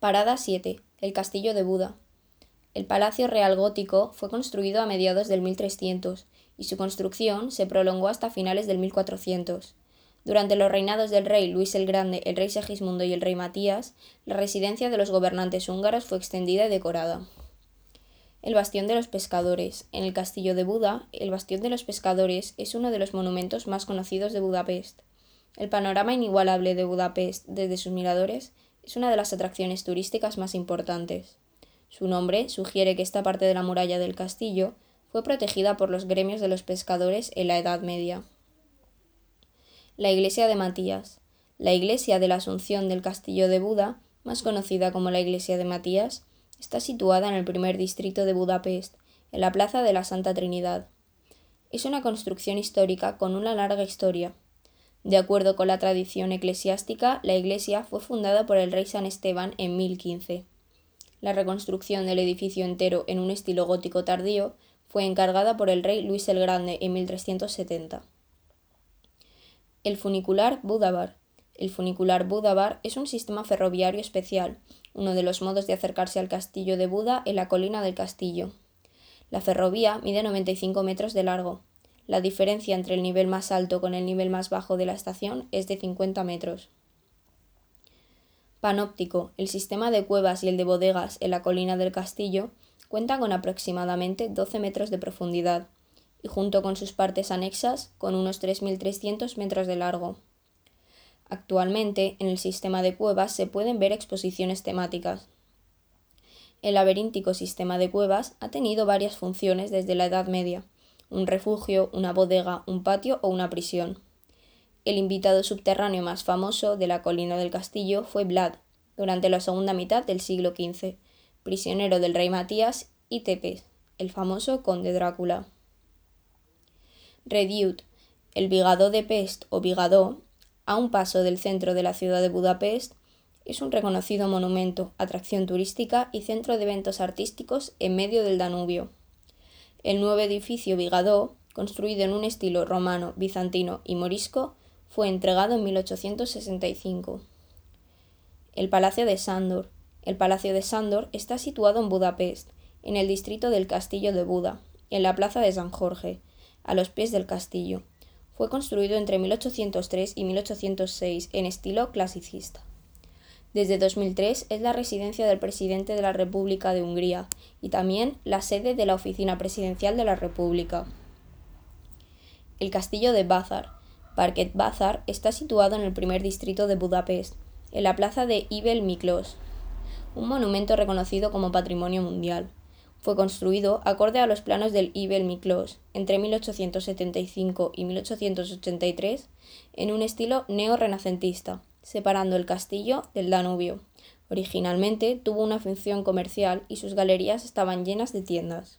Parada 7. El Castillo de Buda. El Palacio Real Gótico fue construido a mediados del 1300 y su construcción se prolongó hasta finales del 1400. Durante los reinados del rey Luis el Grande, el rey Segismundo y el rey Matías, la residencia de los gobernantes húngaros fue extendida y decorada. El Bastión de los Pescadores. En el Castillo de Buda, el Bastión de los Pescadores es uno de los monumentos más conocidos de Budapest. El panorama inigualable de Budapest desde sus miradores es una de las atracciones turísticas más importantes. Su nombre sugiere que esta parte de la muralla del castillo fue protegida por los gremios de los pescadores en la Edad Media. La iglesia de Matías. La iglesia de la Asunción del Castillo de Buda, más conocida como la iglesia de Matías, está situada en el primer distrito de Budapest, en la Plaza de la Santa Trinidad. Es una construcción histórica con una larga historia. De acuerdo con la tradición eclesiástica, la iglesia fue fundada por el rey San Esteban en 1015. La reconstrucción del edificio entero en un estilo gótico tardío fue encargada por el rey Luis el Grande en 1370. El funicular Budabar. El funicular Budabar es un sistema ferroviario especial, uno de los modos de acercarse al castillo de Buda en la colina del castillo. La ferrovía mide 95 metros de largo, la diferencia entre el nivel más alto con el nivel más bajo de la estación es de 50 metros. Panóptico. El sistema de cuevas y el de bodegas en la colina del castillo cuentan con aproximadamente 12 metros de profundidad y junto con sus partes anexas con unos 3.300 metros de largo. Actualmente, en el sistema de cuevas se pueden ver exposiciones temáticas. El laberíntico sistema de cuevas ha tenido varias funciones desde la Edad Media un refugio, una bodega, un patio o una prisión. El invitado subterráneo más famoso de la colina del castillo fue Vlad, durante la segunda mitad del siglo XV, prisionero del rey Matías y Tepes, el famoso conde Drácula. Reduit, el Vigadó de Pest o Vigadó, a un paso del centro de la ciudad de Budapest, es un reconocido monumento, atracción turística y centro de eventos artísticos en medio del Danubio. El nuevo edificio Vigadó, construido en un estilo romano, bizantino y morisco, fue entregado en 1865. El Palacio de Sándor. El Palacio de Sándor está situado en Budapest, en el distrito del Castillo de Buda, en la plaza de San Jorge, a los pies del castillo. Fue construido entre 1803 y 1806 en estilo clasicista. Desde 2003 es la residencia del presidente de la República de Hungría y también la sede de la Oficina Presidencial de la República. El castillo de Bazar, Parket Bazar, está situado en el primer distrito de Budapest, en la plaza de Ibel Miklos, un monumento reconocido como Patrimonio Mundial. Fue construido acorde a los planos del Ibel Miklos entre 1875 y 1883 en un estilo neo-renacentista separando el castillo del Danubio. Originalmente tuvo una función comercial y sus galerías estaban llenas de tiendas.